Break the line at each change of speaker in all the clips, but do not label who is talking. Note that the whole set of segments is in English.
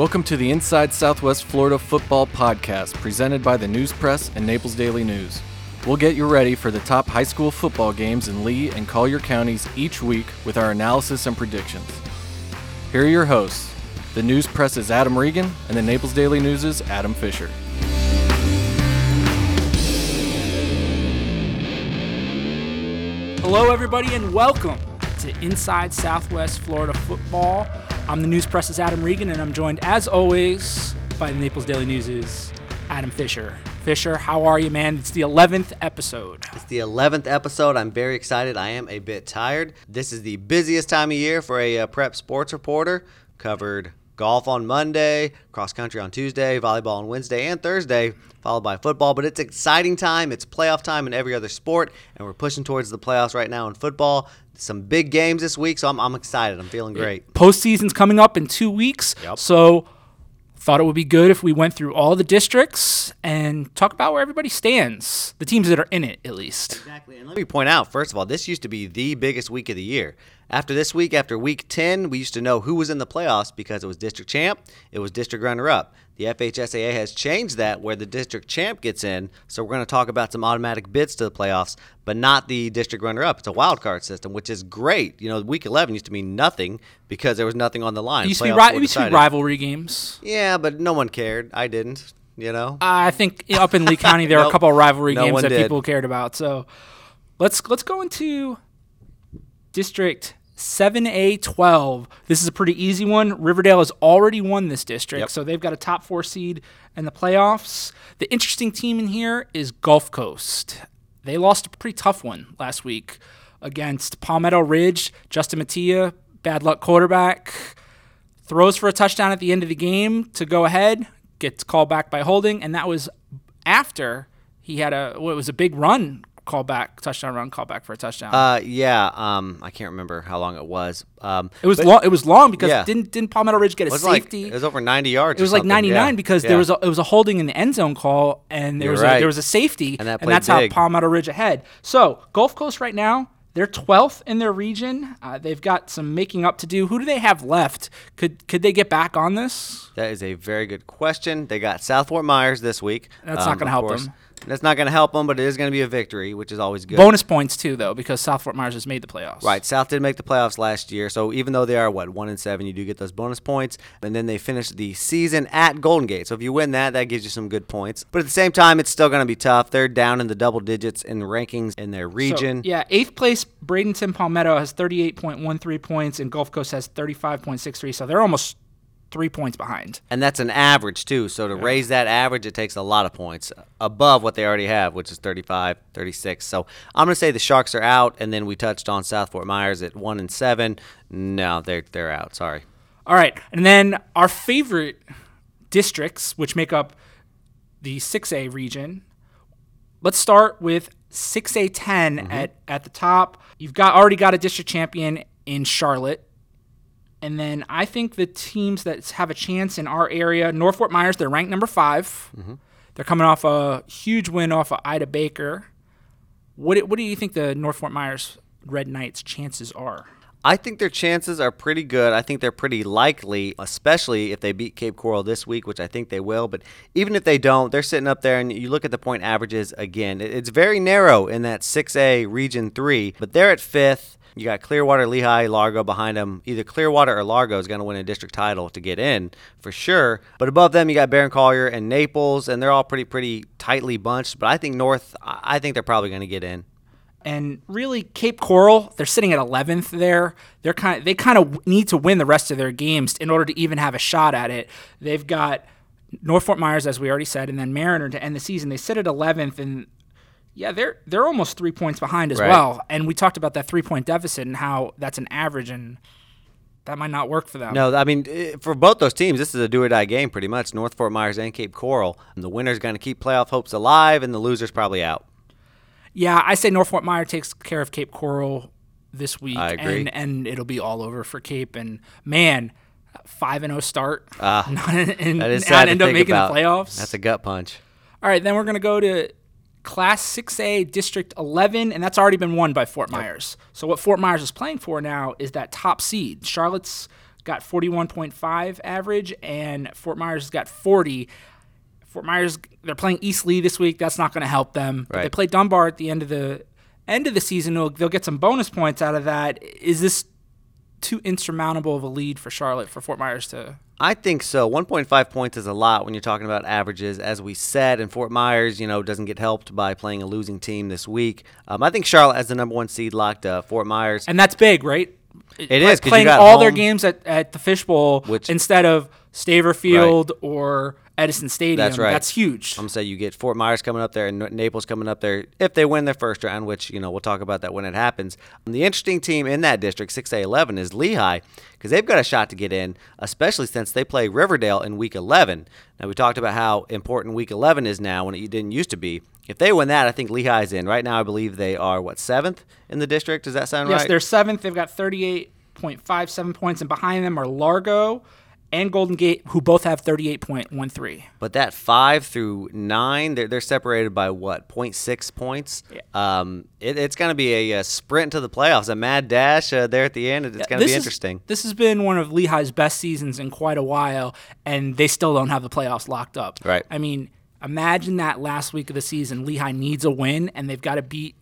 Welcome to the Inside Southwest Florida Football Podcast, presented by the News Press and Naples Daily News. We'll get you ready for the top high school football games in Lee and Collier counties each week with our analysis and predictions. Here are your hosts. The News Press is Adam Regan, and the Naples Daily News is Adam Fisher.
Hello, everybody, and welcome to Inside Southwest Florida Football. I'm the News Press's Adam Regan, and I'm joined, as always, by the Naples Daily News's Adam Fisher. Fisher, how are you, man? It's the 11th episode.
It's the 11th episode. I'm very excited. I am a bit tired. This is the busiest time of year for a uh, prep sports reporter. Covered golf on Monday, cross country on Tuesday, volleyball on Wednesday and Thursday, followed by football. But it's exciting time. It's playoff time in every other sport, and we're pushing towards the playoffs right now in football. Some big games this week, so I'm, I'm excited. I'm feeling great.
Postseason's coming up in two weeks.
Yep.
So thought it would be good if we went through all the districts and talk about where everybody stands, the teams that are in it at least.
Exactly. And let me point out, first of all, this used to be the biggest week of the year. After this week, after week 10, we used to know who was in the playoffs because it was district champ, it was district runner up. The FHSAA has changed that where the district champ gets in, so we're going to talk about some automatic bids to the playoffs, but not the district runner up. It's a wild card system, which is great. You know, week 11 used to mean nothing because there was nothing on the line.
It used to be, ri- used to be rivalry games.
Yeah, but no one cared. I didn't, you know?
I think up in Lee County there are a couple of rivalry
No
games that
did.
people cared about. So let's let's go into district 7A12. This is a pretty easy one. Riverdale has already won this district,
Yep.
so they've got a top 4 seed in the playoffs. The interesting team in here is Gulf Coast. They lost a pretty tough one last week against Palmetto Ridge. Justin Mattia, bad luck quarterback throws for a touchdown at the end of the game to go ahead, gets called back by holding, and that was after he had a what was a big run call back touchdown run call back for a touchdown.
Uh, yeah, um, I can't remember how long it was. Um,
it was long. It was long because
Yeah.
didn't didn't Palmetto Ridge get a
it was like
safety?
it was over 90 yards.
It was like 99
Yeah.
because
Yeah.
there was a, it was a holding in the end zone call and there
You're
was
right.
a, there was a safety
And that
and that's
big.
how Palmetto Ridge ahead. So Gulf Coast right now they're 12th in their region. Uh, they've got some making up to do. Who do they have left? Could could they get back on this?
That is a very good question. They got South Fort Myers this week.
That's not
um,
gonna help
course.
them.
That's not going to help them, but it is going to be a victory, which is always good.
Bonus points too though because South Fort Myers has made the playoffs.
Right, South did make the playoffs last year, so even though they are what one and seven, you do get those bonus points, and then they finish the season at Golden Gate. So if you win that, that gives you some good points. But at the same time, it's still going to be tough. They're down in the double digits in rankings in their
So,
region.
yeah, eighth place Bradenton Palmetto has 38.13 points and Gulf Coast has 35.63. So they're almost three points behind.
And that's an average too. So to raise that average, it takes a lot of points above what they already have, which is 35, 36. So I'm going to say the Sharks are out, and then we touched on South Fort Myers at one and seven. No, they're they're out. Sorry.
All right, and then our favorite districts, which make up the 6A region. Let's start with 6A10
Mm-hmm.
at at the top. You've got already got a district champion in Charlotte. And then I think the teams that have a chance in our area, North Fort Myers, they're ranked number 5
Mm-hmm.
They're coming off a huge win off of Ida Baker. What do, what do you think the North Fort Myers Red Knights' chances are?
I think their chances are pretty good. I think they're pretty likely, especially if they beat Cape Coral this week, which I think they will. But even if they don't, they're sitting up there, and you look at the point averages again. It's very narrow in that 6A Region 3, but they're at fifth. You got Clearwater, Lehigh, Largo behind them. Either Clearwater or Largo is going to win a district title to get in for sure. But above them, you got Barron Collier and Naples, and they're all pretty, pretty tightly bunched. But I think North, I think they're probably going to get in.
and really Cape Coral, they're sitting at 11th there. They're kind they kind of need to win the rest of their games in order to even have a shot at it. They've got North Fort Myers as we already said and then Mariner to end the season. They sit at 11th and yeah, they're they're almost 3 points behind as
Right.
well. And we talked about that 3-point deficit and how that's an average and that might not work for them.
No, I mean eh, for both those teams, this is a do or die game pretty much. North Fort Myers and Cape Coral. And the winner's going to keep playoff hopes alive, and the loser's probably out.
Yeah, I say North Fort Myers takes care of Cape Coral this week
I agree.
and and it'll be all over for Cape and man, 5 and 0 start.
Ah,
not, and,
That is
not
sad to
end up making
about.
the playoffs.
That's a gut punch.
All right, then we're going to go to Class 6A District 11, and that's already been won by Fort Myers. So what Fort Myers is playing for now is that top seed. Charlotte's got 41.5 average, and Fort Myers has got 40. Fort Myers, they're playing East Lee this week. That's not going to help them. But they
Right.
play Dunbar at the end of the end of the season. They'll, they'll get some bonus points out of that. Is this too insurmountable of a lead for Charlotte for Fort Myers to?
I think so. 1.5 points is a lot when you're talking about averages. As we said, and Fort Myers, you know, doesn't get helped by playing a losing team this week. Um, I think Charlotte has the number one seed locked up. Fort Myers,
And that's big, right?
It is, 'cause you
playing all their games at, at the Fishbowl
Which-
instead of Staver Field or Edison Stadium.
That's right.
That's huge.
I'm gonna you get Fort Myers coming up there and Naples coming up there if they win their first round, which you know we'll talk about that when it happens. the interesting team in that district, 6A11, is Lehigh because they've got a shot to get in, especially since they play Riverdale in Week 11. Now we talked about how important Week 11 is now when it didn't used to be. If they win that, I think Lehigh's in. Right now, I believe they are what seventh in the district. Does that sound
yes,
right?
Yes, they're seventh. They've got 38.57 points, and behind them are Largo and Golden Gate, who both have 38.13.
But that five through nine, they're, they're separated by what, 0.6 points? Um, it, it's going to be a, uh sprint to the playoffs, a mad dash uh, there at the end. It's going to be
is-
interesting.
this has been one of Lehigh's best seasons in quite a while, and they still don't have the playoffs locked up.
Right.
I mean, imagine that last week of the season, Lehigh needs a win, and they've got to beat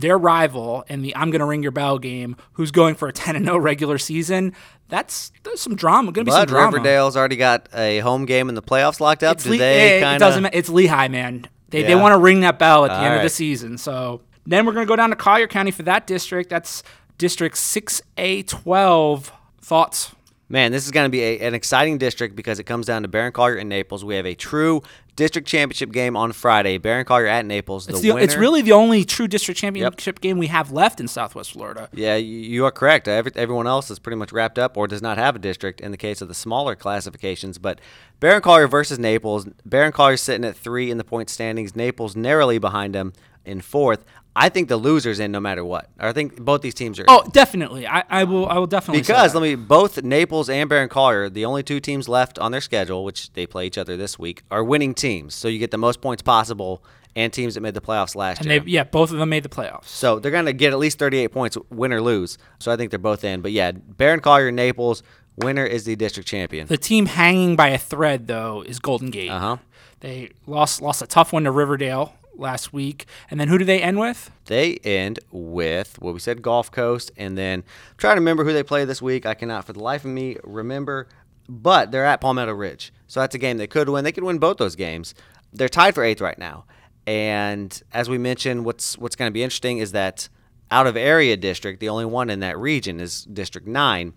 their rival in the I'm going to ring your bell game, who's going for a 10 and 0 regular season. That's there's some drama. Going to be some
But
drama.
Riverdale's already got a home game in the playoffs locked up.
It's
Do
Le-
they
it
kind
doesn't. It's Lehigh, man. They they want to ring that bell at the
All
end of the season. So then we're gonna go down to Collier County for that district. That's District Six A twelve. Thoughts?
Man, this is going to be a, an exciting district because it comes down to Barron Collier and Naples. We have a true district championship game on Friday. Barron Collier at Naples. The
It's, the, it's really the only true district championship game we have left in Southwest Florida.
Yeah, you- are correct. Uh, every, everyone else is pretty much wrapped up or does not have a district in the case of the smaller classifications. But Barron Collier versus Naples. Barron Collier's sitting at three in the point standings. Naples narrowly behind him in fourth. I think the loser's in no matter what. I think both these teams are.
Oh, definitely. I, I will. I will definitely
because let me both Naples and Barron Collier, the only two teams left on their schedule, which they play each other this week, are winning teams. So you get the most points possible and teams that made the playoffs last
and
year.
they yeah, both of them made the playoffs.
So they're going to get at least 38 points, win or lose. So I think they're both in. But yeah, Barron Collier, Naples, winner is the district champion.
The team hanging by a thread though is Golden Gate.
Uh huh.
They lost lost a tough one to Riverdale last week, and then who do they end with?
They end with what we said, Gulf Coast, and then I'm trying to remember who they play this week. I cannot for the life of me remember, but they're at Palmetto Ridge, so that's a game they could win. They could win both those games. They're tied for eighth right now, and as we mentioned, what's what's going to be interesting is that out of area district, the only one in that region is District Nine.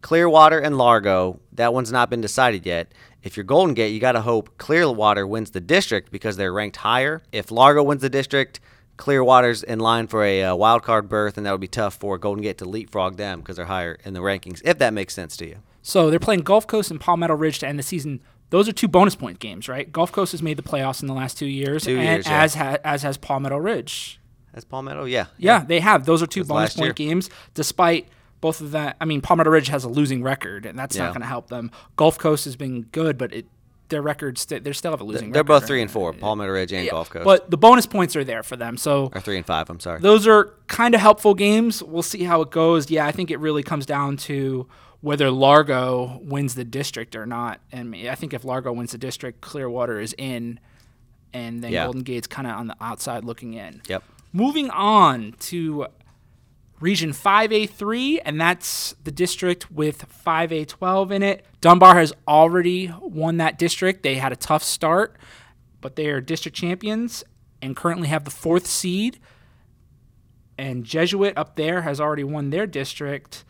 Clearwater and Largo, that one's not been decided yet. If you're Golden Gate, you got to hope Clearwater wins the district because they're ranked higher. If Largo wins the district, Clearwater's in line for a uh, wild card berth, and that would be tough for Golden Gate to leapfrog them because they're higher in the rankings. If that makes sense to you.
So they're playing Gulf Coast and Palmetto Ridge to end the season. Those are two bonus point games, right? Gulf Coast has made the playoffs in the last two years,
Two
and
years, yeah.
as ha- as has Palmetto Ridge.
As Palmetto, yeah,
Yeah, they have. Those are two bonus
last year.
point games, despite both of that. I mean, Palmetto Ridge has a losing record, and that's
Yeah.
not going to help them. Gulf Coast has been good, but it their records st- they still have a losing.
They're
record.
both three and four. Palmetto Ridge and
Yeah,
Gulf Coast,
But the bonus points are there for them. So
or three and five. I'm sorry.
those are kind of helpful games. We'll see how it goes. Yeah, I think it really comes down to whether Largo wins the district or not. And I think if Largo wins the district, Clearwater is in, and then
Yeah.
Golden Gate's kind of on the outside looking in.
Yep.
Moving on to Region 5A3, and that's the district with 5A12 in it. Dunbar has already won that district. They had a tough start, but they are district champions and currently have the fourth seed. And Jesuit up there has already won their district.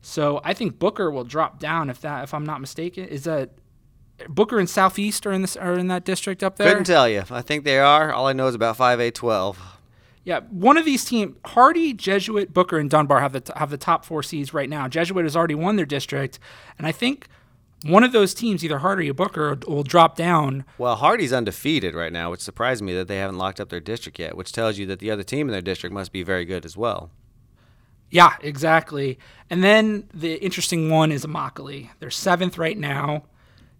So I think Booker will drop down if that if I'm not mistaken. Is that Booker and Southeast are in this are in that district up there?
Couldn't tell you. I think they are. All I know is about five eight twelve.
Yeah, one of these teams, Hardy, Jesuit, Booker, and Dunbar have the t- have the top four seeds right now. Jesuit has already won their district, and I think one of those teams, either Hardy or Booker, will drop down.
Well, Hardy's undefeated right now, which surprised me that they haven't locked up their district yet, which tells you that the other team in their district must be very good as well.
Yeah, exactly. And then the interesting one is Immokalee. They're seventh right now.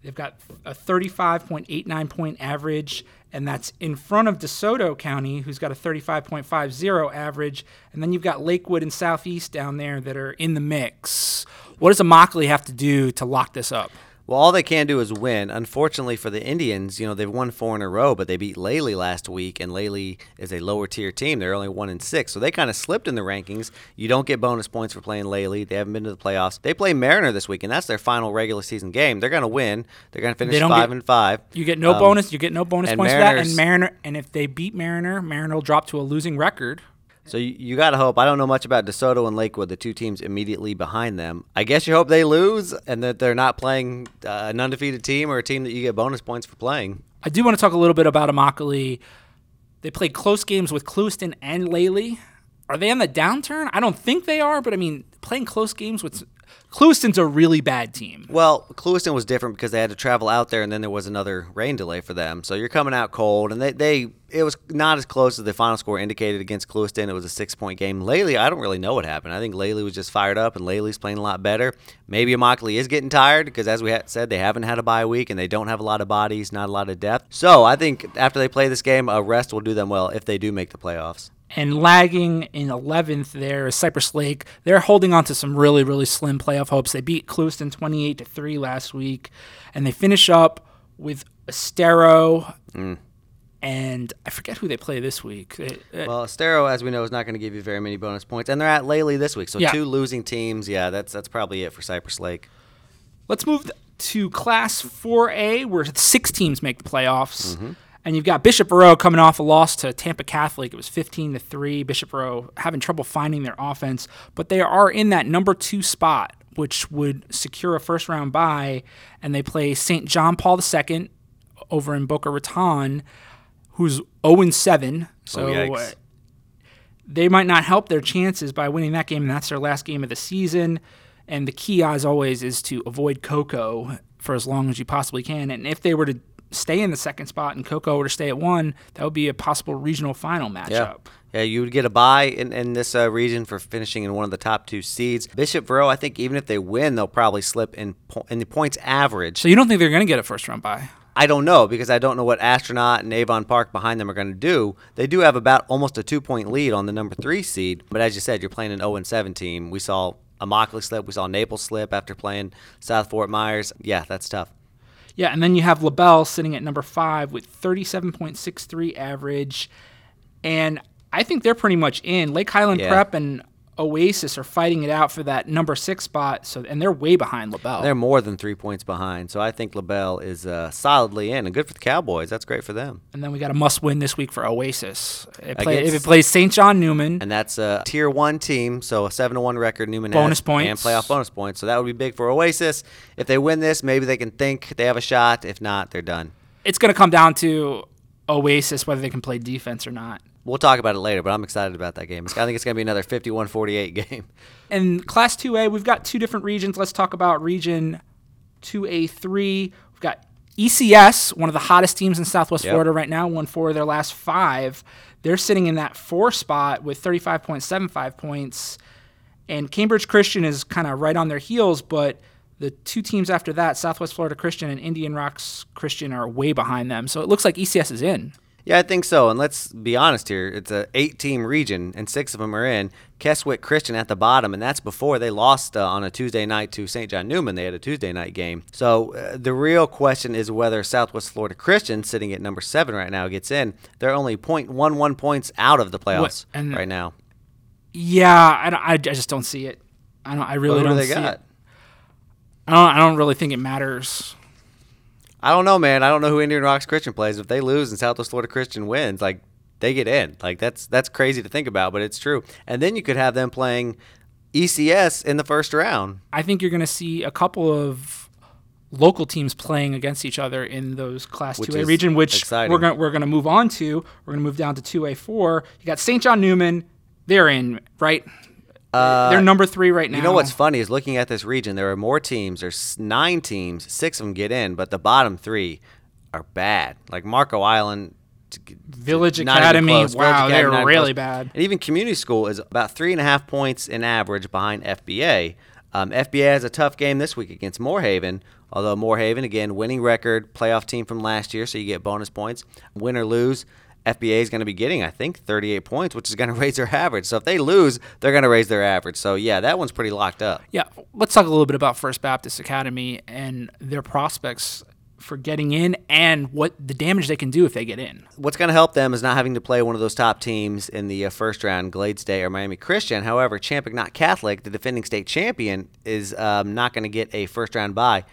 They've got a 35.89 point average, and that's in front of DeSoto County, who's got a 35.50 average. And then you've got Lakewood and Southeast down there that are in the mix. What does Immokalee have to do to lock this up?
Well, all they can do is win. Unfortunately for the Indians, you know, they've won four in a row, but they beat Lely last week, and Lely is a lower tier team. They're only one in six, so they kind of slipped in the rankings. You don't get bonus points for playing Lely. They haven't been to the playoffs. They play Mariner this week, and that's their final regular season game. They're going to win. They're going to finish
don't
five
get-
and five.
You get no
Um,
bonus. You get no bonus points for that. And Mariner, and if they beat Mariner, Mariner will drop to a losing record.
So you, you got to hope. I don't know much about DeSoto and Lakewood, the two teams immediately behind them. I guess you hope they lose and that they're not playing uh, an undefeated team or a team that you get bonus points for playing.
I do want to talk a little bit about Immokalee. They played close games with Clewiston and Lely. Are they on the downturn? I don't think they are, but I mean, playing close games with Clewiston's a really bad team.
Well, Clewiston was different because they had to travel out there, and then there was another rain delay for them. So you're coming out cold, and they, they it was not as close as the final score indicated against Clewiston. It was a six point game. Lely, I don't really know what happened. I think Lely was just fired up, and Lely's playing a lot better. Maybe Immokalee is getting tired because, as we said, they haven't had a bye week, and they don't have a lot of bodies, not a lot of depth. So I think after they play this game, a rest will do them well if they do make the playoffs.
And lagging in 11th there is Cypress Lake. They're holding on to some really, really slim playoff hopes. They beat Clewiston 28 to 3 last week, and they finish up with Estero. Mm. And I forget who they play this week. It- it-
Well, Estero, as we know, is not going to give you very many bonus points, and they're at Lely this week. So
Yeah.
two losing teams. Yeah, that's that's probably it for Cypress Lake.
Let's move to Class 4A, where six teams make the playoffs.
Mm-hmm.
And you've got Bishop Verot coming off a loss to Tampa Catholic. It was 15 to 3. Bishop Verot having trouble finding their offense, but they are in that number two spot, which would secure a first round bye. And they play St. John Paul II over in Boca Raton, who's 0 7. So uh, they might not help their chances by winning that game, and that's their last game of the season. And the key, as always, is to avoid Cocoa for as long as you possibly can. And if they were to stay in the second spot and Cocoa were to stay at one, that would be a possible regional final matchup.
Yeah. Yeah, you would get a bye in, in this uh, region for finishing in one of the top two seeds. Bishop Verot, I think even if they win, they'll probably slip in po- in the points average.
So you don't think they're going to get a first round bye?
I don't know because I don't know what Astronaut and Avon Park behind them are going to do. They do have about almost a two point lead on the number three seed, but as you said, you're playing an 0 7 team. We saw Immokalee slip, we saw Naples slip after playing South Fort Myers. Yeah, that's tough.
Yeah, and then you have LaBelle sitting at number five with 37.63 average. And I think they're pretty much in. Lake Highland
Yeah.
Prep and Oasis are fighting it out for that number six spot. So and they're way behind LaBelle.
They're more than three points behind, so I think LaBelle is uh, solidly in, and good for the Cowboys. That's great for them.
and then we got a must win this week for Oasis. It, play,
Against-
if it plays St. John Neumann,
And that's a tier one team, so a seven to one record. Neumann
Bonus points.
and playoff bonus points. So that would be big for Oasis. If they win this, maybe they can think they have a shot. If not, they're done.
it's going to come down to Oasis whether they can play defense or not.
We'll talk about it later, but I'm excited about that game. It's- I think it's going to be another 51-48 game.
In Class 2A, we've got two different regions. Let's talk about Region 2A3. We've got ECS, one of the hottest teams in Southwest
Yep.
Florida right now, won four of their last five. They're sitting in that four spot with 35.75 points. And Cambridge Christian is kind of right on their heels, but the two teams after that, Southwest Florida Christian and Indian Rocks Christian, are way behind them. So it looks like ECS is in.
Yeah, I think so. And let's be honest here. It's a eight-team region, and six of them are in. Keswick Christian at the bottom, and that's before they lost uh, on a Tuesday night to St. John Neumann. They had a Tuesday night game. So uh, the real question is whether Southwest Florida Christian, sitting at number seven right now, gets in. They're only 0.11 points out of the playoffs
and-
right now.
Yeah, I, don't- I, just don't see it. I don't. I really
do
don't
they
see
got?
it. I don't. I don't really think it matters.
I don't know, man. I don't know who Indian Rocks Christian plays. If they lose and Southwest Florida Christian wins, like they get in. Like that's that's crazy to think about, but it's true. And then you could have them playing ECS in the first round.
I think you're going to see a couple of local teams playing against each other in those Class
Which
2A region, which
exciting.
we're going we're going to move on to. We're going to move down to 2A4. You got St. John Neumann. They're in, right? They're number three right now.
Uh, You know what's funny is looking at this region, there are more teams. There's nine teams, six of them get in, but the bottom three are bad. Like Marco Island,
Village Academy,
close. Village
wow,
Academy,
they're really
close.
bad.
And even community school is about three and a half points in average behind FBA. Um, FBA has a tough game this week against Moore Haven, although Moore Haven, again, winning record, playoff team from last year, so you get bonus points. Win or lose. FBA is going to be getting, I think, 38 points, which is going to raise their average. So if they lose, they're going to raise their average. So yeah, that one's pretty locked up.
Yeah, let's talk a little bit about First Baptist Academy and their prospects for getting in and what the damage they can do if they get in.
What's going to help them is not having to play one of those top teams in the uh, first round, Glades Day or Miami Christian. However, Champagnat Catholic, the defending state champion, is um, not going to get a first round bye.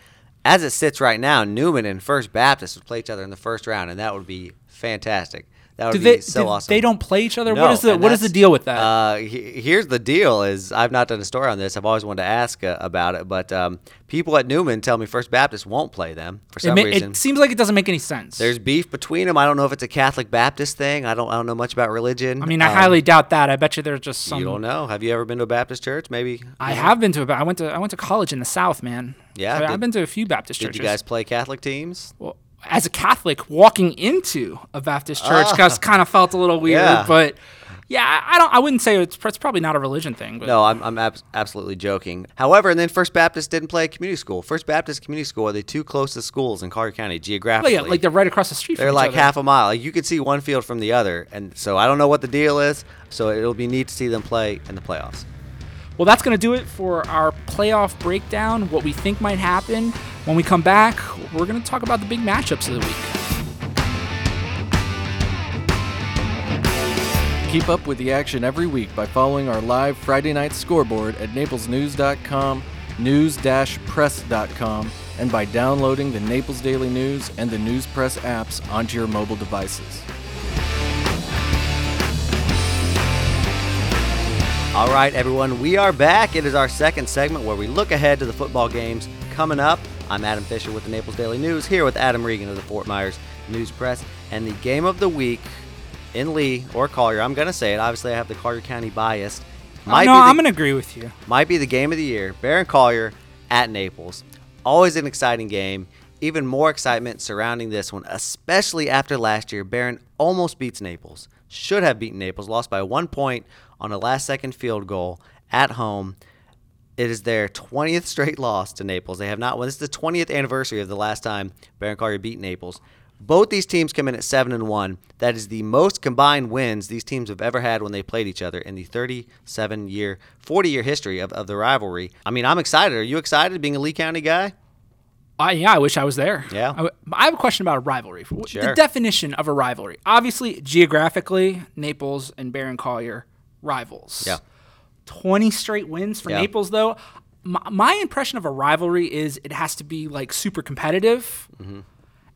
As it sits right now, Neumann and First Baptist would play each other in the first round, and that would be fantastic. That would
Do
be
they,
so awesome.
They don't play each other.
No,
what is the what is the deal with that?
Uh, he- here's the deal: is I've not done a story on this. I've always wanted to ask uh, about it, but um, people at Neumann tell me First Baptist won't play them for
it,
some
ma-
reason.
it seems like it doesn't make any sense.
There's beef between them. I don't know if it's a Catholic Baptist thing. I don't. I don't know much about religion.
I mean, I
Um,
highly doubt that. I bet you there's just some.
You don't know. Have you ever been to a Baptist church? Maybe.
I have been to a. I went to I went to college in the South, man.
Yeah,
So
did-
I've been to a few Baptist
Did
churches.
Did you guys play Catholic teams?
well, as a Catholic, walking into a Baptist church just kind of felt a little weird.
Ah. Yeah.
But yeah, I don't. I wouldn't say it's, it's probably not a religion thing. But
No, I'm, I'm abs- absolutely joking. However, and then First Baptist didn't play community school. First Baptist Community School are the two closest schools in Collier County geographically.
yeah, like they're right across the street.
They're
from each
like
other.
half a mile. Like you could see one field from the other, and so I don't know what the deal is. So it'll be neat to see them play in the playoffs.
Well, that's going to do it for our playoff breakdown. What we think might happen. When we come back, we're going to talk about the big matchups of the week.
Keep up with the action every week by following our live Friday night scoreboard at naplesnews.com, news-press.com, and by downloading the Naples Daily News and the News Press apps onto your mobile devices.
All right, everyone, we are back. It is our second segment where we look ahead to the football games coming up. I'm Adam Fisher with the Naples Daily News, here with Adam Regan of the Fort Myers News Press, and the game of the week in Lee or Collier. I'm going to say it. Obviously, I have the Collier County bias.
Oh, no,
be the-
I'm going to agree with you.
might be the game of the year. Barron Collier at Naples. Always an exciting game. Even more excitement surrounding this one, especially after last year. Barron almost beats Naples. Should have beaten Naples. Lost by one point on a last second field goal at home. It is their 20th straight loss to Naples. They have not won. This is the 20th anniversary of the last time Barron Collier beat Naples. Both these teams come in at 7 and 1. That is the most combined wins these teams have ever had when they played each other in the 37 year, 40 year history of, of the rivalry. I mean, I'm excited. Are you excited being a Lee County guy?
I, yeah, I wish I was there.
Yeah.
I, I have a question about a rivalry. W- The definition of a rivalry. Obviously, geographically, Naples and Barron Collier rivals.
Yeah.
20 straight wins for
Yeah.
Naples, though. My, my impression of a rivalry is it has to be like super competitive.
Mm-hmm.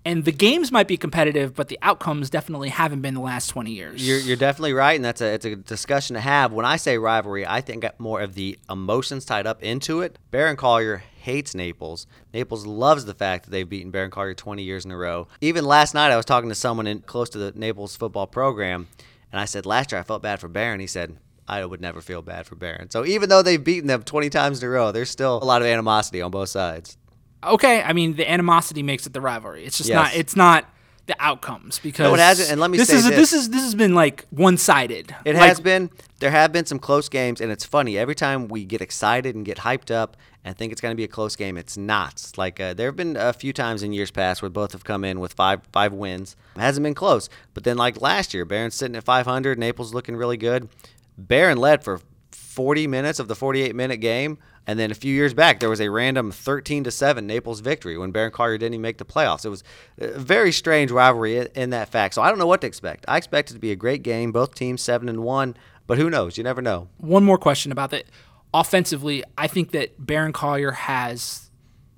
And the games might be competitive, but the outcomes definitely haven't been the last 20 years.
You're, you're definitely right, and that's a it's a discussion to have. When I say rivalry, I think more of the emotions tied up into it. Barron Collier hates Naples. Naples loves the fact that they've beaten Barron Collier 20 years in a row. Even last night, I was talking to someone in close to the Naples football program, and I said last year I felt bad for Barron. He said. I would never feel bad for Barron. So even though they've beaten them 20 times in a row, there's still a lot of animosity on both sides.
okay, I mean the animosity makes it the rivalry. It's just
Yes.
not. It's not the outcomes because no,
it hasn't, and let me
this
say
is
this.
this is this has been like one sided.
It has been. There have been some close games, and it's funny. Every time we get excited and get hyped up and think it's going to be a close game, it's not. Like uh, there have been a few times in years past where both have come in with five five wins. It hasn't been close. But then, like last year, Barron's sitting at 500. Naples looking really good. Barron led for 40 minutes of the 48 minute game. And then a few years back, there was a random 13 to 7 Naples victory when Barron Collier didn't even make the playoffs. It was a very strange rivalry in, that fact. So I don't know what to expect. I expect it to be a great game. Both teams 7 and 1, but who knows? You never know.
one more question about that. Offensively, I think that Barron Collier has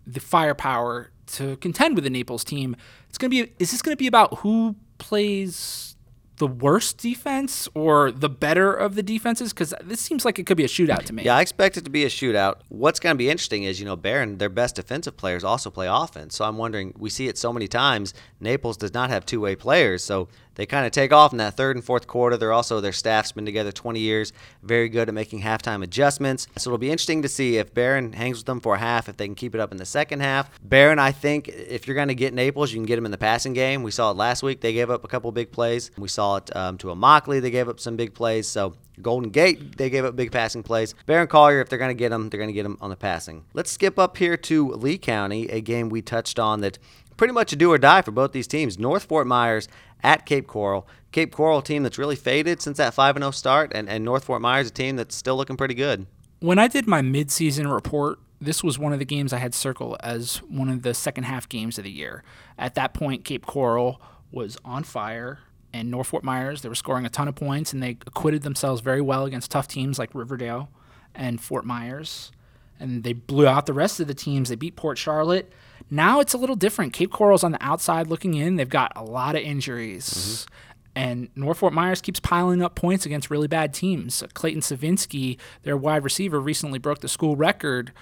the firepower to contend with the Naples team. It's gonna be. Is this gonna be about who plays the worst defense or the better of the defenses? Because this seems like it could be a shootout to me.
Yeah, I expect it to be a shootout. What's going to be interesting is, you know, Barron, their best defensive players also play offense. So I'm wondering, we see it so many times. Naples does not have two way players. So they kind of take off in that third and fourth quarter. They're also, their staff's been together 20 years, very good at making halftime adjustments. So it'll be interesting to see if Barron hangs with them for a half, if they can keep it up in the second half. Barron, I think, if you're going to get Naples, you can get them in the passing game. We saw it last week. They gave up a couple big plays. We saw it um, to a. They gave up some big plays. So Golden Gate, they gave up big passing plays. Barron Collier, if they're going to get them, they're going to get them on the passing. Let's skip up here to Lee County, a game we touched on that pretty much a do or die for both these teams. North Fort Myers at Cape Coral. Cape Coral team that's really faded since that 5 0 start, and, and North Fort Myers a team that's still looking pretty good.
When I did my midseason report, this was one of the games I had circled as one of the second half games of the year. At that point, Cape Coral was on fire, and North Fort Myers, they were scoring a ton of points, and they acquitted themselves very well against tough teams like Riverdale and Fort Myers. And they blew out the rest of the teams. They beat Port Charlotte. Now it's a little different. Cape Coral's on the outside looking in. They've got a lot of injuries. Mm-hmm. And North Fort Myers keeps piling up points against really bad teams. Clayton Savinsky, their wide receiver, recently broke the school record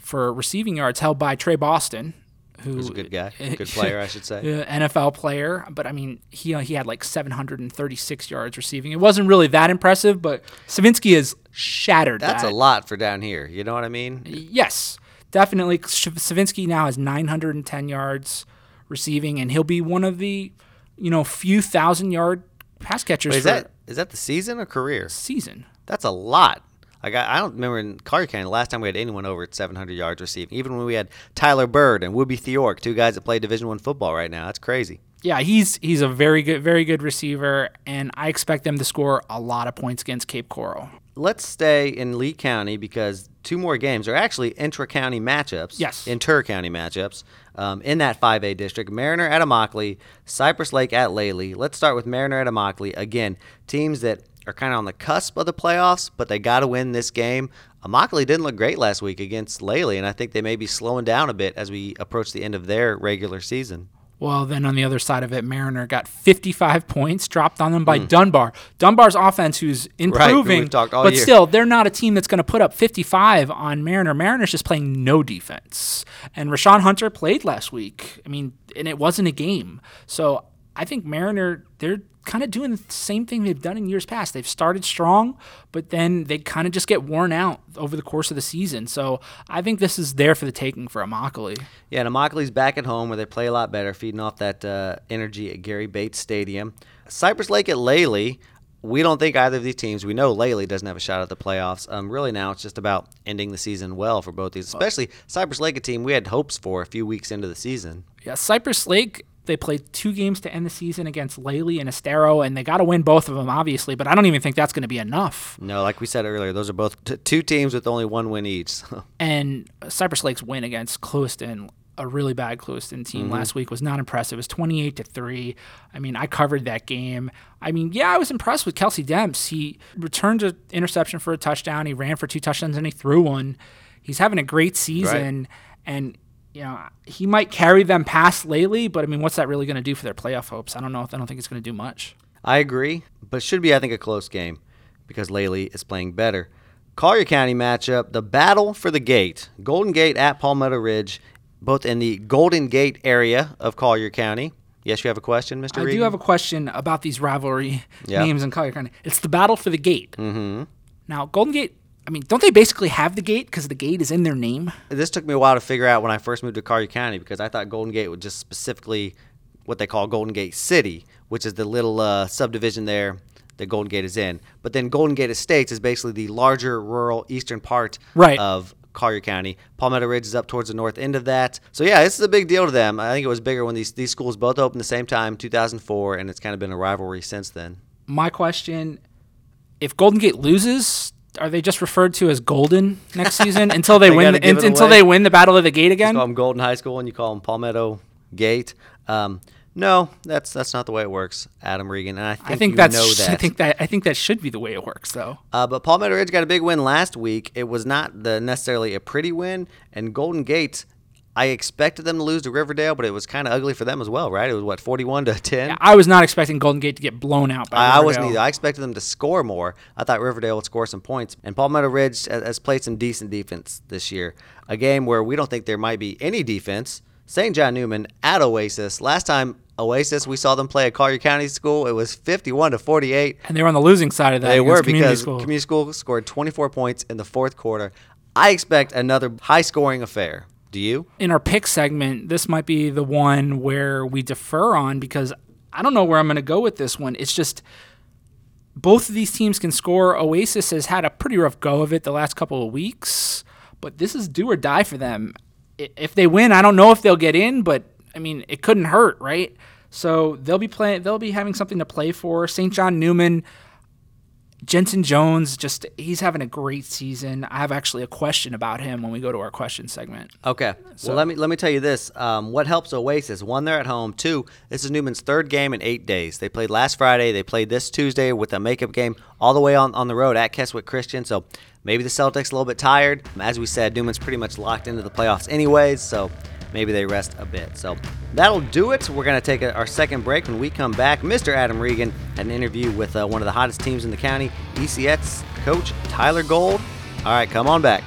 for receiving yards held by Tre Boston,
who's a good guy, good player, I should say,
NFL player. But I mean, he he had like 736 yards receiving. It wasn't really that impressive, but Savinsky has shattered.
That's
that.
a lot for down here. You know what I mean?
Yes, definitely. Savinsky now has 910 yards receiving, and he'll be one of the you know few thousand yard pass catchers.
Wait, is that is that the season or career?
Season.
That's a lot. Like I, I don't remember in Collier County the last time we had anyone over at 700 yards receiving. Even when we had Tyler Bird and Whoopi Theork, two guys that play Division One football right now. That's crazy.
Yeah, he's he's a very good very good receiver, and I expect them to score a lot of points against Cape Coral.
Let's stay in Lee County because two more games are actually intra-county matchups.
Yes,
inter-county matchups um, in that 5A district. Mariner at Immokalee, Cypress Lake at Lely. Let's start with Mariner at Immokalee. Again, teams that are kind of on the cusp of the playoffs, but they got to win this game. Immokalee didn't look great last week against Lely, and I think they may be slowing down a bit as we approach the end of their regular season.
Well, then on the other side of it, Mariner got 55 points dropped on them by mm. Dunbar. Dunbar's offense, who's improving,
right,
but year. still, they're not a team that's going to put up 55 on Mariner. Mariner's just playing no defense. And Rashawn Hunter played last week. I mean, and it wasn't a game. So I think Mariner, they're kind of doing the same thing they've done in years past. They've started strong, but then they kind of just get worn out over the course of the season. So I think this is there for the taking for Immokalee.
Yeah, and Immokalee's back at home where they play a lot better, feeding off that uh, energy at Gary Bates Stadium. Cypress Lake at Lely. We don't think either of these teams. We know Lely doesn't have a shot at the playoffs. Um, really, now it's just about ending the season well for both these, especially Cypress Lake, a team we had hopes for a few weeks into the season.
Yeah, Cypress Lake they played two games to end the season against Lely and Estero, and they got to win both of them, obviously. But I don't even think that's going to be enough.
No, like we said earlier, those are both t- two teams with only one win each.
and Cypress Lake's win against Clewiston, a really bad Clewiston team mm-hmm. last week, was not impressive. It was twenty-eight to three. I mean, I covered that game. I mean, yeah, I was impressed with Kelsey Demps. He returned an interception for a touchdown. He ran for two touchdowns and he threw one. He's having a great season. Right. And you know, he might carry them past Lely, but I mean, what's that really going to do for their playoff hopes? I don't know. if I don't think it's going to do much.
I agree, but it should be, I think, a close game because Lely is playing better. Collier County matchup: the battle for the gate. Golden Gate at Palmetto Ridge, both in the Golden Gate area of Collier County. Yes, you have a question, Mr.
I
Regan?
do have a question about these rivalry yep. names in Collier County. It's the battle for the gate.
Mm-hmm.
Now, Golden Gate I mean, don't they basically have the gate because the gate is in their name?
This took me a while to figure out when I first moved to Collier County because I thought Golden Gate was just specifically what they call Golden Gate City, which is the little uh, subdivision there that Golden Gate is in. But then Golden Gate Estates is basically the larger rural eastern part
right.
of Collier County. Palmetto Ridge is up towards the north end of that. So yeah, this is a big deal to them. I think it was bigger when these these schools both opened the same time, 2004, and it's kind of been a rivalry since then.
My question: If Golden Gate loses, are they just referred to as Golden next season until they, they win the, in, until they win the Battle of the Gate again?
You call them Golden High School and you call them Palmetto Gate. Um, no, that's that's not the way it works, Adam Regan. And I think, I think that's that.
I think that I think that should be the way it works, though.
Uh, but Palmetto Ridge got a big win last week. It was not the necessarily a pretty win, and Golden Gate I expected them to lose to Riverdale, but it was kind of ugly for them as well, right? It was what forty-one to ten.
Yeah, I was not expecting Golden Gate to get blown out. by
I, I wasn't either. I expected them to score more. I thought Riverdale would score some points, and Palmetto Ridge has played some decent defense this year. A game where we don't think there might be any defense. St. John Neumann at Oasis. Last time Oasis, we saw them play at Collier County School. It was 51 to 48.
And they were on the losing side of that.
They were
community
because
school.
community school scored 24 points in the fourth quarter. I expect another high scoring affair. Do you?
In our pick segment, this might be the one where we defer on because I don't know where I'm going to go with this one. It's just both of these teams can score. Oasis has had a pretty rough go of it the last couple of weeks, but this is do or die for them. If they win, I don't know if they'll get in, but I mean, it couldn't hurt, right? So they'll be playing. They'll be having something to play for. St. John Neumann Jensen Jones, just he's having a great season. I have actually a question about him when we go to our question segment.
Okay. So, well, let me let me tell you this. Um, what helps Oasis? One, they're at home. Two, this is Neumann's third game in eight days. They played last Friday. They played this Tuesday with a makeup game all the way on, on the road at Keswick Christian. So maybe the Celtics a little bit tired. As we said, Neumann's pretty much locked into the playoffs anyways. So maybe they rest a bit. So that'll do it. We're going to take a, our second break. When we come back, Mr. Adam Regan had an interview with uh, one of the hottest teams in the county, ECS coach Tyler Gold. All right, come on back.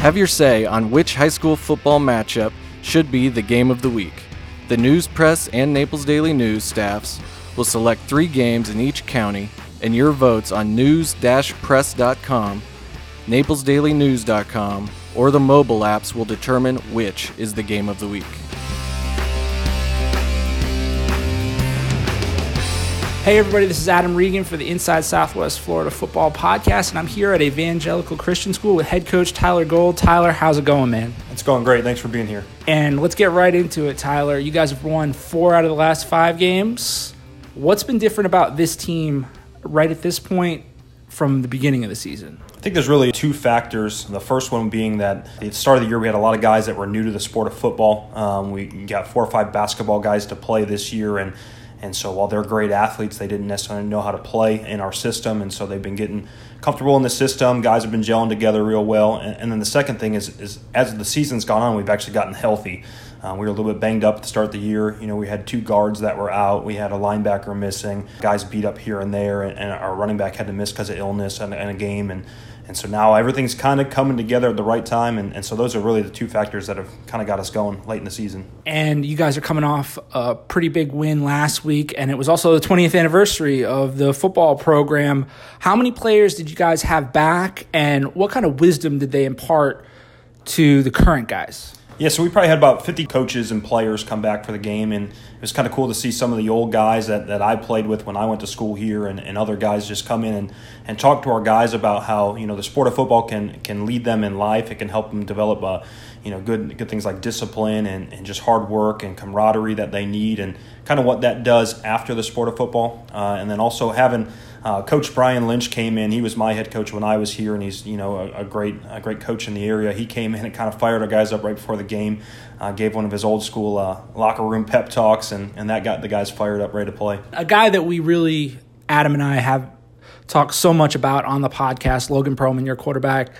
Have your say on which high school football matchup should be the game of the week. The News Press and Naples Daily News staffs will select three games in each county and your votes on news-press.com, naplesdailynews.com, or the mobile apps will determine which is the game of the week.
Hey, everybody, this is Adam Regan for the Inside Southwest Florida Football Podcast, and I'm here at Evangelical Christian School with head coach Tyler Gold. Tyler, how's it going, man?
It's going great. Thanks for being here.
And let's get right into it, Tyler. You guys have won four out of the last five games. What's been different about this team right at this point from the beginning of the season?
I think there's really two factors. The first one being that at the start of the year, we had a lot of guys that were new to the sport of football. Um, we got four or five basketball guys to play this year, and and so while they're great athletes, they didn't necessarily know how to play in our system, and so they've been getting comfortable in the system. Guys have been gelling together real well. And, and then the second thing is, is as the season's gone on, we've actually gotten healthy. Uh, we were a little bit banged up at the start of the year. You know, we had two guards that were out. We had a linebacker missing. Guys beat up here and there, and, and our running back had to miss because of illness and, and a game. And and so now everything's kind of coming together at the right time. And, and so those are really the two factors that have kind of got us going late in the season.
And you guys are coming off a pretty big win last week, and it was also the 20th anniversary of the football program. How many players did you guys have back, and what kind of wisdom did they impart to the current guys?
Yeah, so we probably had about 50 coaches and players come back for the game, and it was kind of cool to see some of the old guys that, that I played with when I went to school here and, and other guys just come in and, and talk to our guys about how, you know, the sport of football can, can lead them in life. It can help them develop, uh, you know, good, good things like discipline and, and just hard work and camaraderie that they need and kind of what that does after the sport of football. Uh, and then also having – uh, coach Brian Lynch came in. He was my head coach when I was here, and he's you know a, a, great a great coach in the area. He came in and kind of fired our guys up right before the game. Uh, gave one of his old school uh, locker room pep talks, and, and that got the guys fired up, ready to play.
A guy that we really Adam and I have talked so much about on the podcast, Logan Perlman, your quarterback.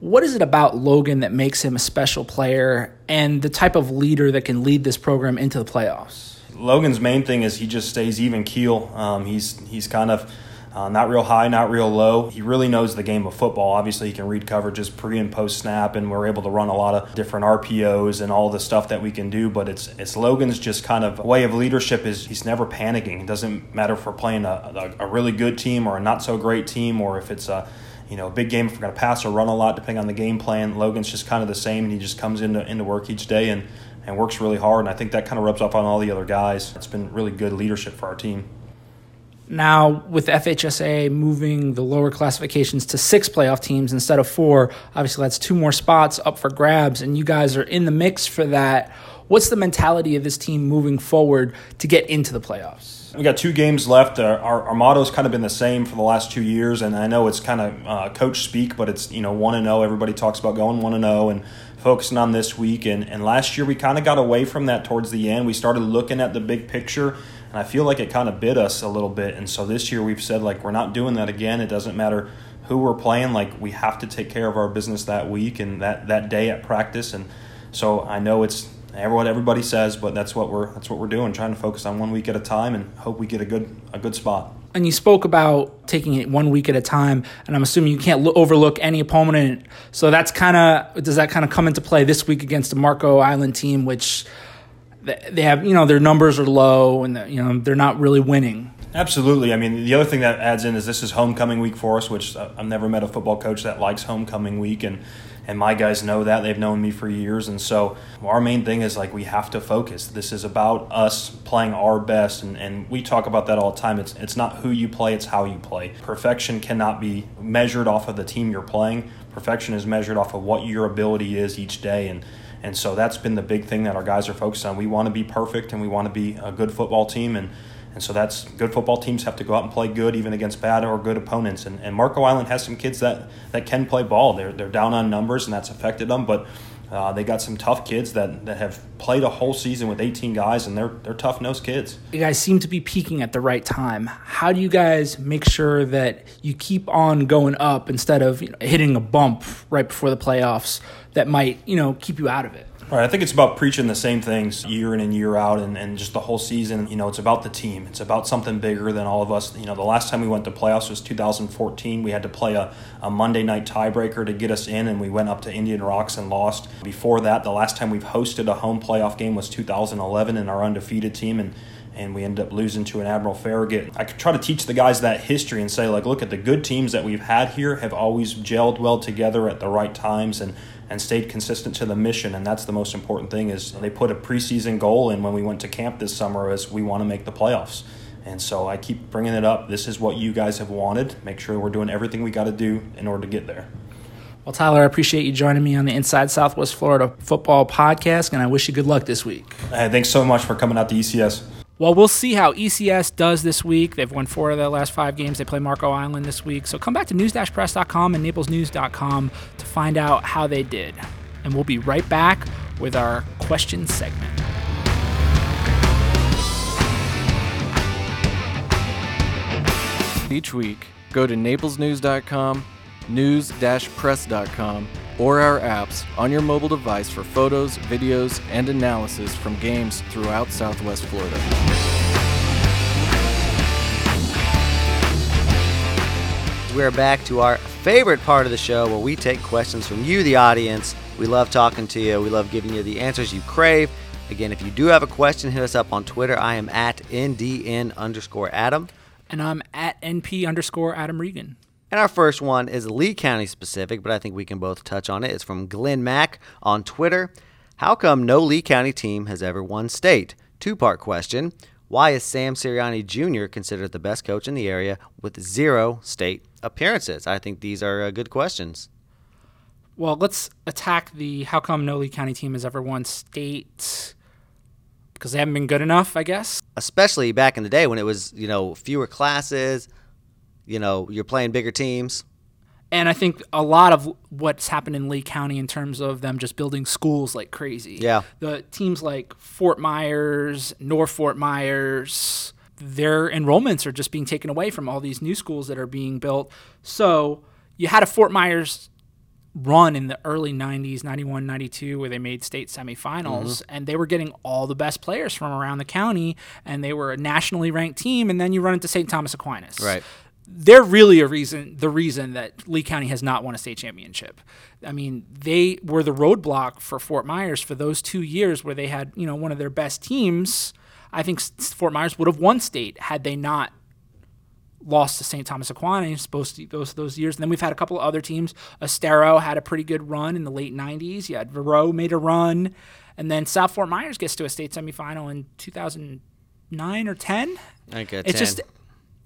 What is it about Logan that makes him a special player and the type of leader that can lead this program into the playoffs?
Logan's main thing is he just stays even keel. Um, he's he's kind of uh, not real high, not real low. He really knows the game of football. Obviously, he can read coverages pre and post snap, and we're able to run a lot of different RPOs and all the stuff that we can do. But it's it's Logan's just kind of way of leadership is he's never panicking. It doesn't matter if we're playing a, a, a really good team or a not so great team, or if it's a you know, big game if we're going to pass or run a lot, depending on the game plan. Logan's just kind of the same, and he just comes into into work each day and and works really hard. And I think that kind of rubs off on all the other guys. It's been really good leadership for our team.
Now, with FHSA moving the lower classifications to six playoff teams instead of four, obviously that's two more spots up for grabs, and you guys are in the mix for that. What's the mentality of this team moving forward to get into the playoffs?
We got two games left. Uh, our, our motto's kind of been the same for the last two years, and I know it's kind of uh, coach speak, but it's you know one and zero. Oh. Everybody talks about going one and zero, oh, and focusing on this week. And, and last year, we kind of got away from that towards the end. We started looking at the big picture, and I feel like it kind of bit us a little bit. And so this year, we've said, like, we're not doing that again. It doesn't matter who we're playing, like, we have to take care of our business that week and that, that day at practice. And so I know it's what everybody says, but that's what we're that's what we're doing, trying to focus on one week at a time and hope we get a good a good spot
and you spoke about taking it one week at a time, and I'm assuming you can't lo- overlook any opponent. So that's kind of does that kind of come into play this week against the Marco Island team, which they have you know their numbers are low and you know they're not really winning.
Absolutely. I mean, the other thing that adds in is this is homecoming week for us, which uh, I've never met a football coach that likes homecoming week, and and my guys know that. They've known me for years. And so our main thing is like we have to focus. This is about us playing our best. And, and we talk about that all the time. It's, it's not who you play, it's how you play. Perfection cannot be measured off of the team you're playing, perfection is measured off of what your ability is each day. And and so that's been the big thing that our guys are focused on. We want to be perfect and we want to be a good football team. And and so that's good football teams have to go out and play good even against bad or good opponents. And, and Marco Island has some kids that, that can play ball. They're, they're down on numbers and that's affected them. But uh, they got some tough kids that, that have played a whole season with 18 guys, and they're they're tough nosed kids.
You guys seem to be peaking at the right time. How do you guys make sure that you keep on going up instead of you know, hitting a bump right before the playoffs that might you know keep you out of it?
Right, I think it's about preaching the same things year in and year out and, and just the whole season. You know, it's about the team. It's about something bigger than all of us. You know, the last time we went to playoffs was 2014. We had to play a, a Monday night tiebreaker to get us in, and we went up to Indian Rocks and lost. Before that, the last time we've hosted a home playoff game was 2011 in our undefeated team, and and we ended up losing to an Admiral Farragut. I could try to teach the guys that history and say, like, look at the good teams that we've had here have always gelled well together at the right times and and stayed consistent to the mission. And that's the most important thing is they put a preseason goal in when we went to camp this summer as we want to make the playoffs. And so i keep bringing it up. This is what you guys have wanted. Make sure we're doing everything we got to do in order to get there.
Well tyler i appreciate you joining me on the inside southwest florida football podcast and i wish you good luck this week.
Hey, thanks so much for coming out to ecs
well, we'll see how ECS does this week. They've won four of their last five games. They play Marco Island this week. So come back to news-press.com and naplesnews.com to find out how they did. And we'll be right back with our question segment.
Each week, go to naplesnews.com, news-press.com, or our apps on your mobile device for photos, videos, and analysis from games throughout Southwest Florida.
We're back to our favorite part of the show where we take questions from you, the audience. We love talking to you. We love giving you the answers you crave. Again, if you do have a question, hit us up on Twitter. I am at NDN underscore Adam.
And I'm at NP underscore Adam Regan.
And our first one is Lee County specific, but I think we can both touch on it. It's from Glenn Mack on Twitter. How come no Lee County team has ever won state? Two part question. Why is Sam Sirianni Jr. considered the best coach in the area with zero state appearances? I think these are uh, good questions.
Well, let's attack the how come no Lee County team has ever won state because they haven't been good enough, I guess.
Especially back in the day when it was, you know, fewer classes, you know, you're playing bigger teams.
And I think a lot of what's happened in Lee County in terms of them just building schools like crazy.
Yeah.
The teams like Fort Myers, North Fort Myers, their enrollments are just being taken away from all these new schools that are being built. So you had a Fort Myers run in the early 90s 91 92 where they made state semifinals mm-hmm. and they were getting all the best players from around the county and they were a nationally ranked team and then you run into st thomas aquinas
right
they're really a reason the reason that Lee County has not won a state championship. I mean, they were the roadblock for Fort Myers for those 2 years where they had, you know, one of their best teams. I think Fort Myers would have won state had they not lost to St. Thomas Aquinas to those those years. And then we've had a couple of other teams. Estero had a pretty good run in the late 90s. You had Vero made a run. And then South Fort Myers gets to a state semifinal in 2009 or 10.
I think
it's
10.
just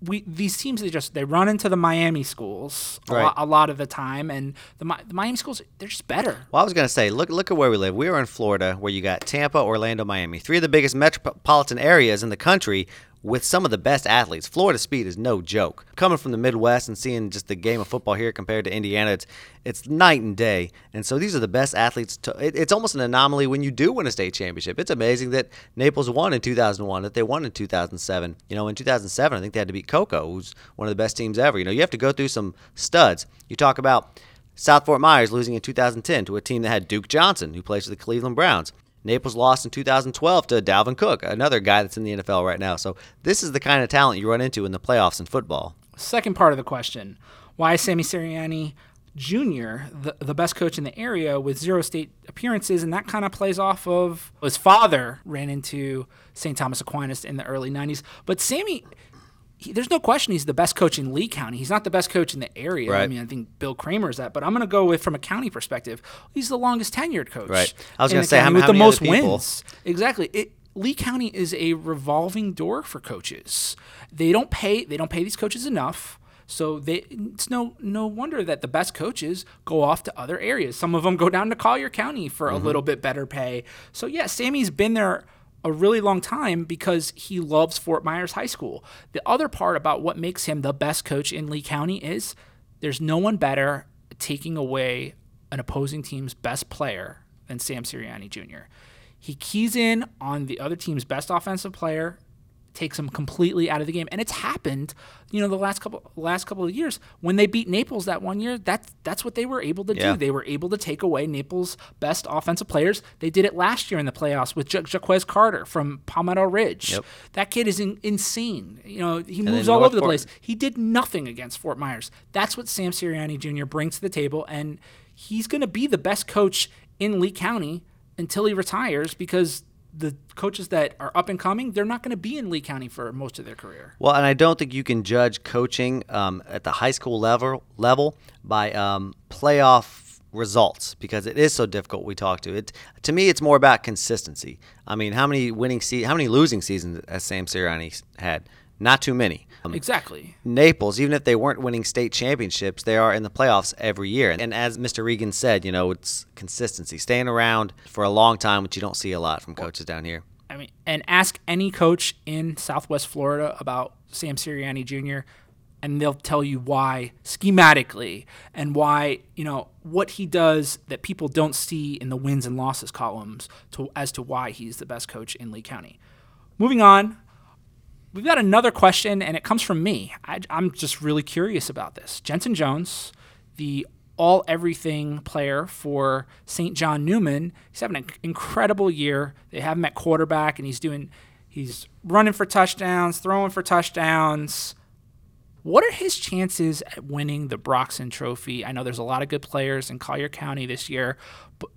we these teams they just they run into the Miami schools a,
Right.
lot, a lot of the time, and the, the Miami schools they're just better.
Well, I was going to say, look, look at where we live. We are in Florida, where you got Tampa, Orlando, Miami, three of the biggest metropolitan areas in the country with some of the best athletes. Florida speed is no joke. Coming from the Midwest and seeing just the game of football here compared to Indiana, it's it's night and day. And so these are the best athletes. To, it, it's almost an anomaly when you do win a state championship. It's amazing that Naples won in 2001, that they won in 2007. You know, in 2007, I think they had to beat Cocoa, who's one of the best teams ever. You know, you have to go through some studs. You talk about South Fort Myers losing in 2010 to a team that had Duke Johnson, who plays for the Cleveland Browns. Naples lost in 2012 to Dalvin Cook, another guy that's in the NFL right now. So this is the kind of talent you run into in the playoffs in football.
Second part of the question: Why Sammy Sirianni Jr. the the best coach in the area with zero state appearances? And that kind of plays off of his father ran into St. Thomas Aquinas in the early '90s, but Sammy. He, there's no question he's the best coach in Lee County. He's not the best coach in the area. I mean, I think Bill Kramer is that, but I'm going to go with from a county perspective. He's the longest tenured coach.
Right. I was gonna say, how-
with
how
the most wins. Exactly. It, Lee County is a revolving door for coaches. They don't pay. They don't pay these coaches enough. So they, it's no no wonder that the best coaches go off to other areas. Some of them go down to Collier County for
Mm-hmm.
a little bit better pay. So yeah, Sammy's been there a really long time because he loves Fort Myers High School. The other part about what makes him the best coach in Lee County is there's no one better taking away an opposing team's best player than Sam Sirianni Jr. He keys in on the other team's best offensive player, takes them completely out of the game, and it's happened. You know, the last couple last couple of years when they beat Naples that one year, that's that's what they were able to
Yeah.
do. They were able to take away Naples' best offensive players. They did it last year in the playoffs with Ja- Jaquez Carter from Palmetto Ridge.
Yep.
That kid is in, insane. You know, he moves all over the place. He did nothing against Fort Myers. That's what Sam Sirianni Jr. brings to the table, and he's going to be the best coach in Lee County until he retires because the coaches that are up and coming, they're not going to be in Lee County for most of their career.
Well, and I don't think you can judge coaching um, at the high school level level by um, playoff results because it is so difficult. We talk to it. To me, it's more about consistency. I mean, how many winning se- how many losing seasons has Sam Sirianni had? Not too many. Um,
Exactly.
Naples, even if they weren't winning state championships, they are in the playoffs every year. And as Mr. Regan said, you know, it's consistency, staying around for a long time, which you don't see a lot from coaches down here.
I mean, and ask any coach in Southwest Florida about Sam Sirianni Jr. and they'll tell you why schematically and why you know what he does that people don't see in the wins and losses columns to as to why he's the best coach in Lee County. Moving on, we've got another question, and it comes from me. I, I'm just really curious about this. Jensen Jones, the all everything player for St. John Neumann, he's having an incredible year. They have him at quarterback, and he's doing, he's running for touchdowns, throwing for touchdowns. What are his chances at winning the Broxton Trophy? I know there's a lot of good players in Collier County this year,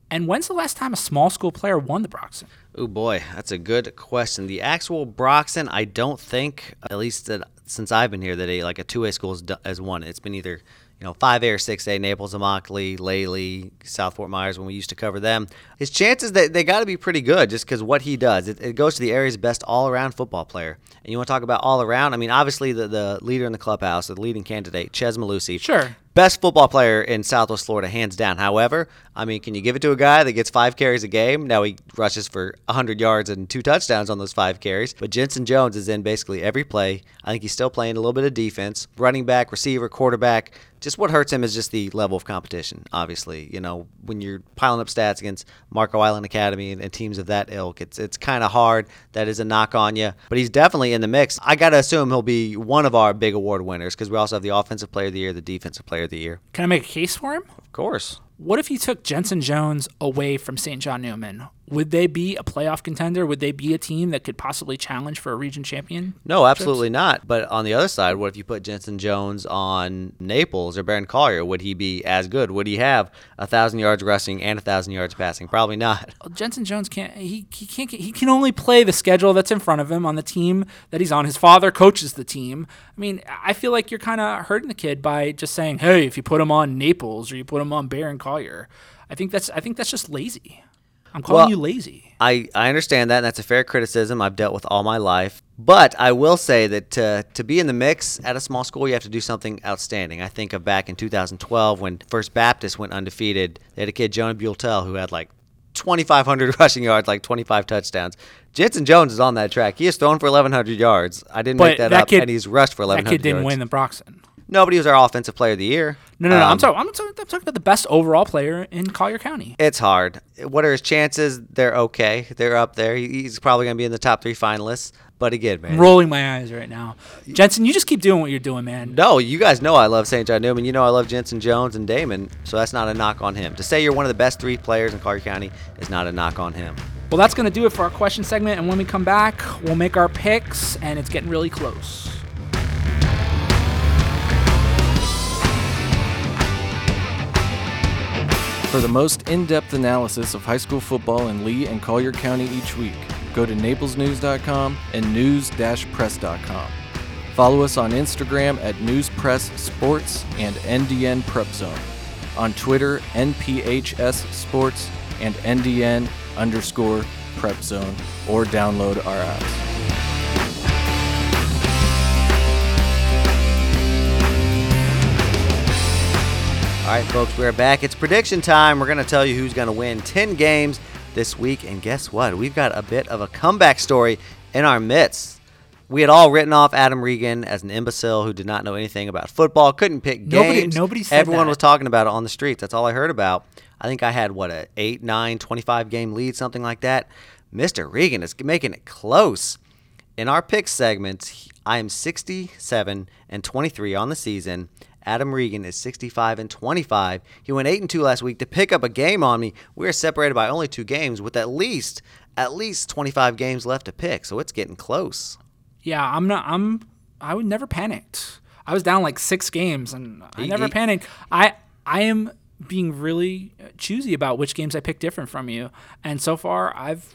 and when's the last time a small school player won the Broxton?
Oh boy, that's a good question. The actual Broxton, I don't think, at least since I've been here, that a like a two A school has, has won. It's been either you know five A or six A. Naples, Immokalee, Lely, South Fort Myers when we used to cover them. His chances they, they got to be pretty good just because what he does. It, it goes to the area's best all around football player. And you want to talk about all around? I mean, obviously the the leader in the clubhouse, the leading candidate, Chez Mellusi.
Sure.
Best football player in Southwest Florida, hands down. However, I mean, can you give it to a guy that gets five carries a game? Now he rushes for 100 yards and two touchdowns on those five carries. But Jensen Jones is in basically every play. I think he's still playing a little bit of defense, running back, receiver, quarterback. Just what hurts him is just the level of competition, obviously. You know, when you're piling up stats against Marco Island Academy and, and teams of that ilk, it's it's kind of hard. That is a knock on you. But he's definitely in the mix. I got to assume he'll be one of our big award winners because we also have the Offensive Player of the Year, the Defensive Player of the Year.
Can I make a case for him?
Of course.
What if you took Jensen Jones away from St. John Neumann? Would they be a playoff contender? Would they be a team that could possibly challenge for a region champion?
No, absolutely not. But on the other side, what if you put Jensen Jones on Naples or Barron Collier? Would he be as good? Would he have a thousand yards rushing and a thousand yards passing? Probably not.
Well, Jensen Jones can't. He, he can't. He can only play the schedule that's in front of him on the team that he's on. His father coaches the team. I mean, I feel like you're kind of hurting the kid by just saying, "Hey, if you put him on Naples or you put him on Barron Collier," I think that's. I think that's just lazy. I'm calling
Well,
you lazy.
I, I understand that, and that's a fair criticism I've dealt with all my life. But I will say that to, to be in the mix at a small school, you have to do something outstanding. I think of back in 2012 when First Baptist went undefeated. They had a kid, Jonah Bultel, who had like 2,500 rushing yards, like 25 touchdowns. Jensen Jones is on that track. He has thrown for 1,100 yards. I didn't
But
make that,
that
up,
kid-
and he's rushed for 1,100.
That
1,100
kid didn't
yards.
win the Broxton.
No, but he was our offensive player of the year.
No, no, no. I'm
Um,
talking. I'm talking, I'm talking about the best overall player in Collier County.
It's hard. What are his chances? They're okay. They're up there. He's probably going to be in the top three finalists. But again, man.
I'm rolling my eyes right now. Jensen, you just keep doing what you're doing, man.
No, you guys know I love St. John Neumann. You know I love Jensen Jones and Damon, so that's not a knock on him. To say you're one of the best three players in Collier County is not a knock on him.
Well, that's going to do it for our question segment. And when we come back, we'll make our picks, and it's getting really close.
For the most in depth analysis of high school football in Lee and Collier County each week, go to naplesnews.com and news press.com. Follow us on Instagram at News Press Sports and NDN Prep Zone. On Twitter, NPHS Sports and NDN underscore Prep Zone, or download our apps.
All right, folks, we're back. It's prediction time. We're going to tell you who's going to win 10 games this week. And guess what? We've got a bit of a comeback story in our midst. We had all written off Adam Regan as an imbecile who did not know anything about football, couldn't pick
Nobody-
games.
nobody said
Everyone
that.
was talking about it on the streets. That's all I heard about. I think I had, what, a 8, 9, 25 game lead, something like that. Mr. Regan is making it close. In our pick segment, I am 67 and 23 on the season. Adam Regan is 65 and 25. He went 8 and 2 last week to pick up a game on me. We're separated by only 2 games with at least at least 25 games left to pick, so it's getting close.
Yeah, I'm not. I'm. I would never panicked. I was down like six games, and I
He-
never
he-
panicked. I I am being really choosy about which games I pick different from you, and so far I've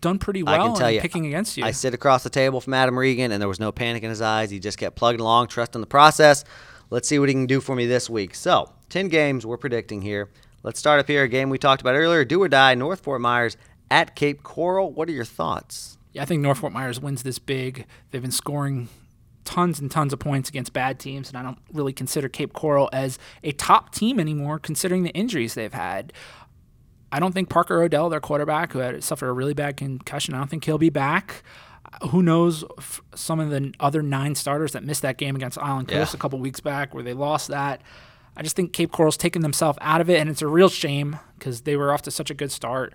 done pretty well
I can tell
in
you,
picking against you.
I sit across the table from Adam Regan, and there was no panic in his eyes. He just kept plugging along, trusting the process. Let's see what he can do for me this week. So, 10 games we're predicting here. Let's start up here. A game we talked about earlier do or die, North Fort Myers at Cape Coral. What are your thoughts?
Yeah, I think North Fort Myers wins this big. They've been scoring tons and tons of points against bad teams, and I don't really consider Cape Coral as a top team anymore, considering the injuries they've had. I don't think Parker Odell, their quarterback, who had suffered a really bad concussion, I don't think he'll be back. Who knows f- some of the other nine starters that missed that game against Island Coast
Yeah.
a couple weeks back where they lost that. I just think Cape Coral's taken themselves out of it, and it's a real shame because they were off to such a good start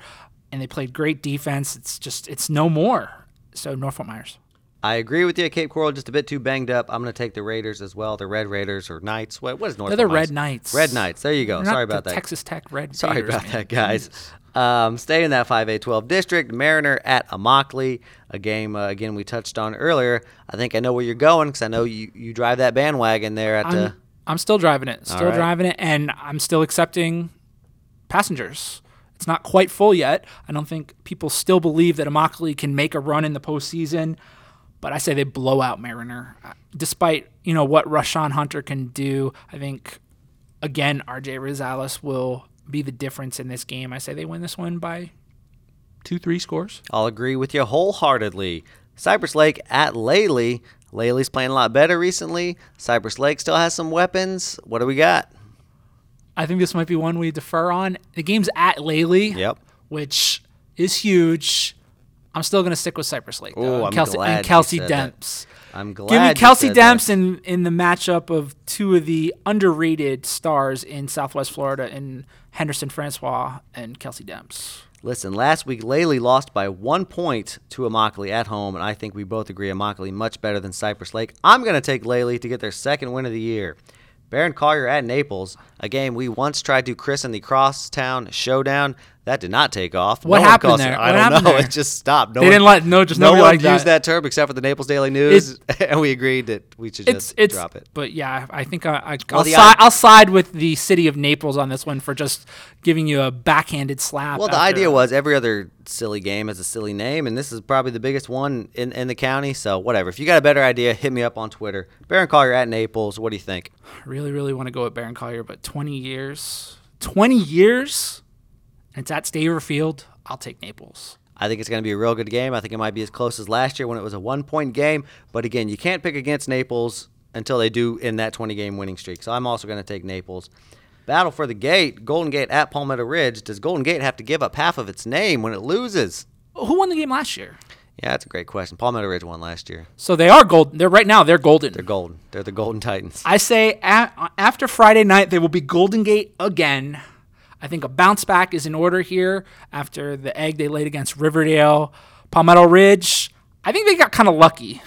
and they played great defense. It's just, it's no more. So, North Fort Myers.
I agree with you. Cape Coral just a bit too banged up. I'm going to take the Raiders as well. The Red Raiders or Knights. What, what is North
They're the Red Knights.
Red Knights. There you go.
They're
Sorry about that.
Texas Tech Red.
Sorry
Raiders,
about
man.
that, guys. Um, stay in that 5A12 district. Mariner at Immokalee, a game uh, again we touched on earlier. I think I know where you're going because I know you, you drive that bandwagon there at the.
I'm, I'm still driving it. Still
right.
driving it, and I'm still accepting passengers. It's not quite full yet. I don't think people still believe that Immokalee can make a run in the postseason, but I say they blow out Mariner. Uh, Despite you know what Rashawn Hunter can do, I think again RJ Rosales will be the difference in this game. I say they win this one by two, three scores.
I'll agree with you wholeheartedly. Cypress Lake at Lely. Lely's playing a lot better recently. Cypress Lake still has some weapons. What do we got?
I think this might be one we defer on. The game's at Lely.
Yep.
which is huge. I'm still going to stick with Cypress Lake. Though,
Ooh,
and
I'm
Kelsey,
glad
and Kelsey
said that. I'm glad.
Give me
you
Kelsey
that.
Demps in, in the matchup of two of the underrated stars in Southwest Florida in Henderson Francois and Kelsey Demps.
Listen, last week Lely lost by one point to Immokalee at home, and I think we both agree Immokalee much better than Cypress Lake. I'm going to take Lely to get their second win of the year. Barron Collier at Naples, a game we once tried to christen the Crosstown Showdown. That did not take off.
What
No
happened
it-
there?
I
What
don't know.
there?
It just stopped. No
They
one,
didn't let- no, just
no one used
that.
that. term except for the Naples Daily News, and we agreed that we should
It's
just
it's
drop it.
but yeah, I think I, I
Well,
I'll,
the
si- I'll side with the city of Naples on this one for just giving you a backhanded slap.
Well, the idea was every other silly game has a silly name, and this is probably the biggest one in, in the county. So, whatever. If you got a better idea, hit me up on Twitter. Barron Collier at Naples. What do you think?
I really, really want to go with Barron Collier, but 20 years, 20 years, it's at Staver Field. I'll take Naples.
I think it's going to be a real good game. I think it might be as close as last year when it was a one point game. But again, you can't pick against Naples until they do in that 20 game winning streak. So, I'm also going to take Naples. Battle for the Gate, Golden Gate at Palmetto Ridge. Does Golden Gate have to give up half of its name when it loses?
Who won the game last year?
Yeah, that's a great question. Palmetto Ridge won last year.
So they are golden. They're right now. They're golden.
They're golden. They're the Golden Titans.
I say a- after Friday night they will be Golden Gate again. I think a bounce back is in order here after the egg they laid against Riverdale, Palmetto Ridge. I think they got kind of lucky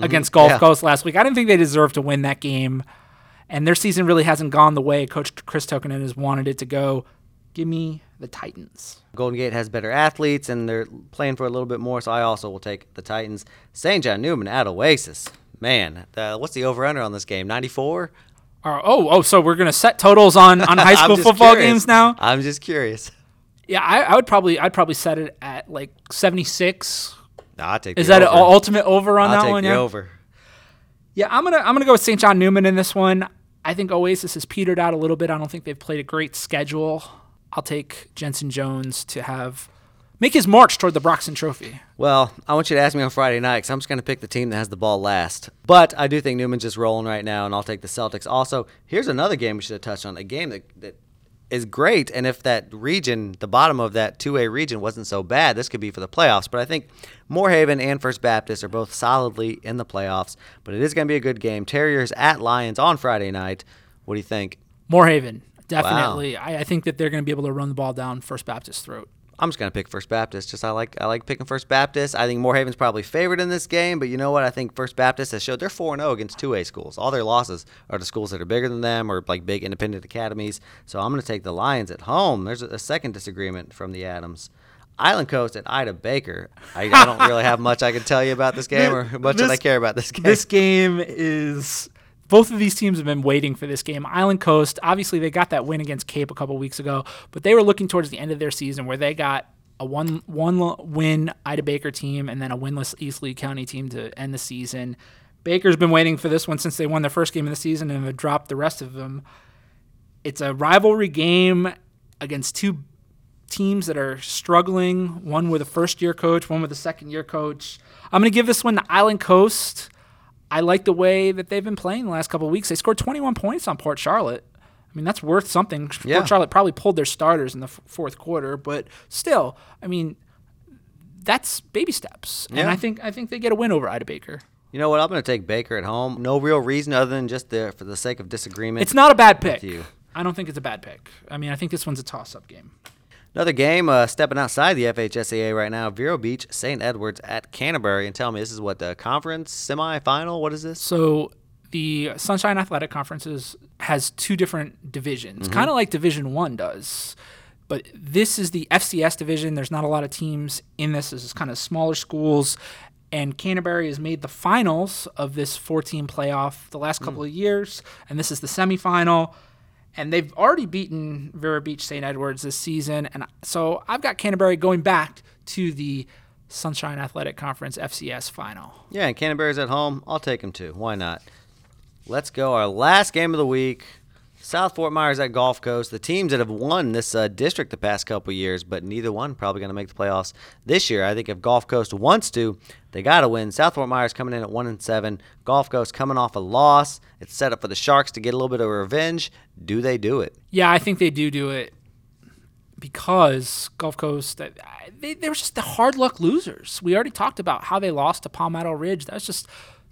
against Gulf
Yeah.
Coast last week. I didn't think they deserved to win that game, and their season really hasn't gone the way Coach Chris Tokenin has wanted it to go. Give me the Titans.
Golden Gate has better athletes and they're playing for a little bit more, so I also will take the Titans. St. John Neumann at Oasis. Man, uh, what's the over under on this game? 94?
Oh, oh, so we're gonna set totals on on high school football
curious.
games now?
I'm just curious.
Yeah, I, I would probably I'd probably set it at like seventy six.
No, I'll take
Is that an ultimate over on
I'll
that
take
one?
the
Yeah.
over.
Yeah, I'm gonna I'm gonna go with St. John Neumann in this one. I think Oasis has petered out a little bit. I don't think they've played a great schedule. I'll take Jensen Jones to have make his march toward the Broxton Trophy.
Well, I want you to ask me on Friday night because I'm just going to pick the team that has the ball last. But I do think Neumann's just rolling right now, and I'll take the Celtics. Also, here's another game we should have touched on. A game that, that is great, and if that region, the bottom of that 2A region, wasn't so bad, this could be for the playoffs. But I think Moore Haven and First Baptist are both solidly in the playoffs. But it is going to be a good game. Terriers at Lions on Friday night. What do you think?
Moore Haven, definitely. Wow. I, I think that they're going to be able to run the ball down First Baptist's throat.
I'm just gonna pick First Baptist. Just I like I like picking First Baptist. I think Moore Haven's probably favored in this game, but you know what? I think First Baptist has showed they're four and zero oh against two A schools. All their losses are to schools that are bigger than them or like big independent academies. So I'm gonna take the Lions at home. There's a, a second disagreement from the Adams. Island Coast and Ida Baker. I, I don't really have much I can tell you about this game or much this, that I care about this game.
This game is both of these teams have been waiting for this game. Island Coast, obviously, they got that win against Cape a couple weeks ago, but they were looking towards the end of their season where they got a one one win Ida Baker team and then a winless East Lee County team to end the season. Baker's been waiting for this one since they won their first game of the season and have dropped the rest of them. It's a rivalry game against two teams that are struggling, one with a first year coach, one with a second year coach. I'm going to give this one to Island Coast. I like the way that they've been playing the last couple weeks. They scored 21 points on Port Charlotte. I mean, that's worth something. Yeah. Port Charlotte probably pulled their starters in the f- fourth quarter, but still, I mean, that's baby steps. Yeah. And I think I think they get a win over Ida Baker.
You know what? I'm going to take Baker at home. No real reason other than just the, for the sake of disagreement.
It's not a bad pick. You. I don't think it's a bad pick. I mean, I think this one's a toss-up game.
Another game uh, stepping outside the FHSAA right now. Vero Beach, St. Edwards at Canterbury. And tell me, this is what the conference semifinal? What is this?
So the Sunshine Athletic Conferences has two different divisions, mm-hmm. kind of like Division One does. But this is the FCS division. There's not a lot of teams in this. This is kind of smaller schools. And Canterbury has made the finals of this 14 playoff the last couple mm. of years. And this is the semifinal and they've already beaten Vero Beach St. Edwards this season. And so I've got Canterbury going back to the Sunshine Athletic Conference FCS final.
Yeah, and Canterbury's at home. I'll take them too. Why not? Let's go. Our last game of the week. South Fort Myers at Gulf Coast. The teams that have won this uh, district the past couple years, but neither one probably going to make the playoffs this year. I think if Gulf Coast wants to, they got to win. South Fort Myers coming in at one and seven. Gulf Coast coming off a loss. It's set up for the Sharks to get a little bit of revenge. Do they do it?
Yeah, I think they do do it because Gulf Coast they, they were just the hard luck losers. We already talked about how they lost to Palmetto Ridge. That's just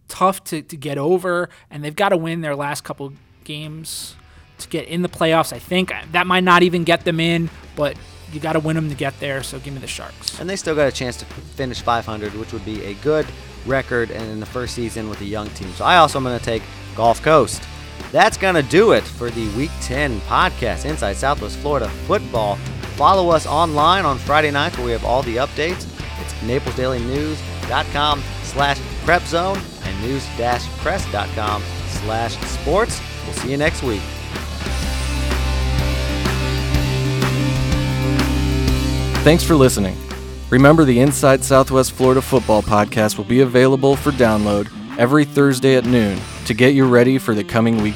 tough to, to get over, and they've got to win their last couple games to get in the playoffs. I think that might not even get them in, but you got to win them to get there. So give me the Sharks.
And they still got a chance to finish 500, which would be a good record and in the first season with a young team. So I also am going to take Gulf Coast. That's going to do it for the Week 10 podcast Inside Southwest Florida Football. Follow us online on Friday nights where we have all the updates. It's naplesdailynews.com slash prepzone and news-press.com slash sports. We'll see you next week.
Thanks for listening. Remember, the Inside Southwest Florida Football podcast will be available for download every Thursday at noon to get you ready for the coming week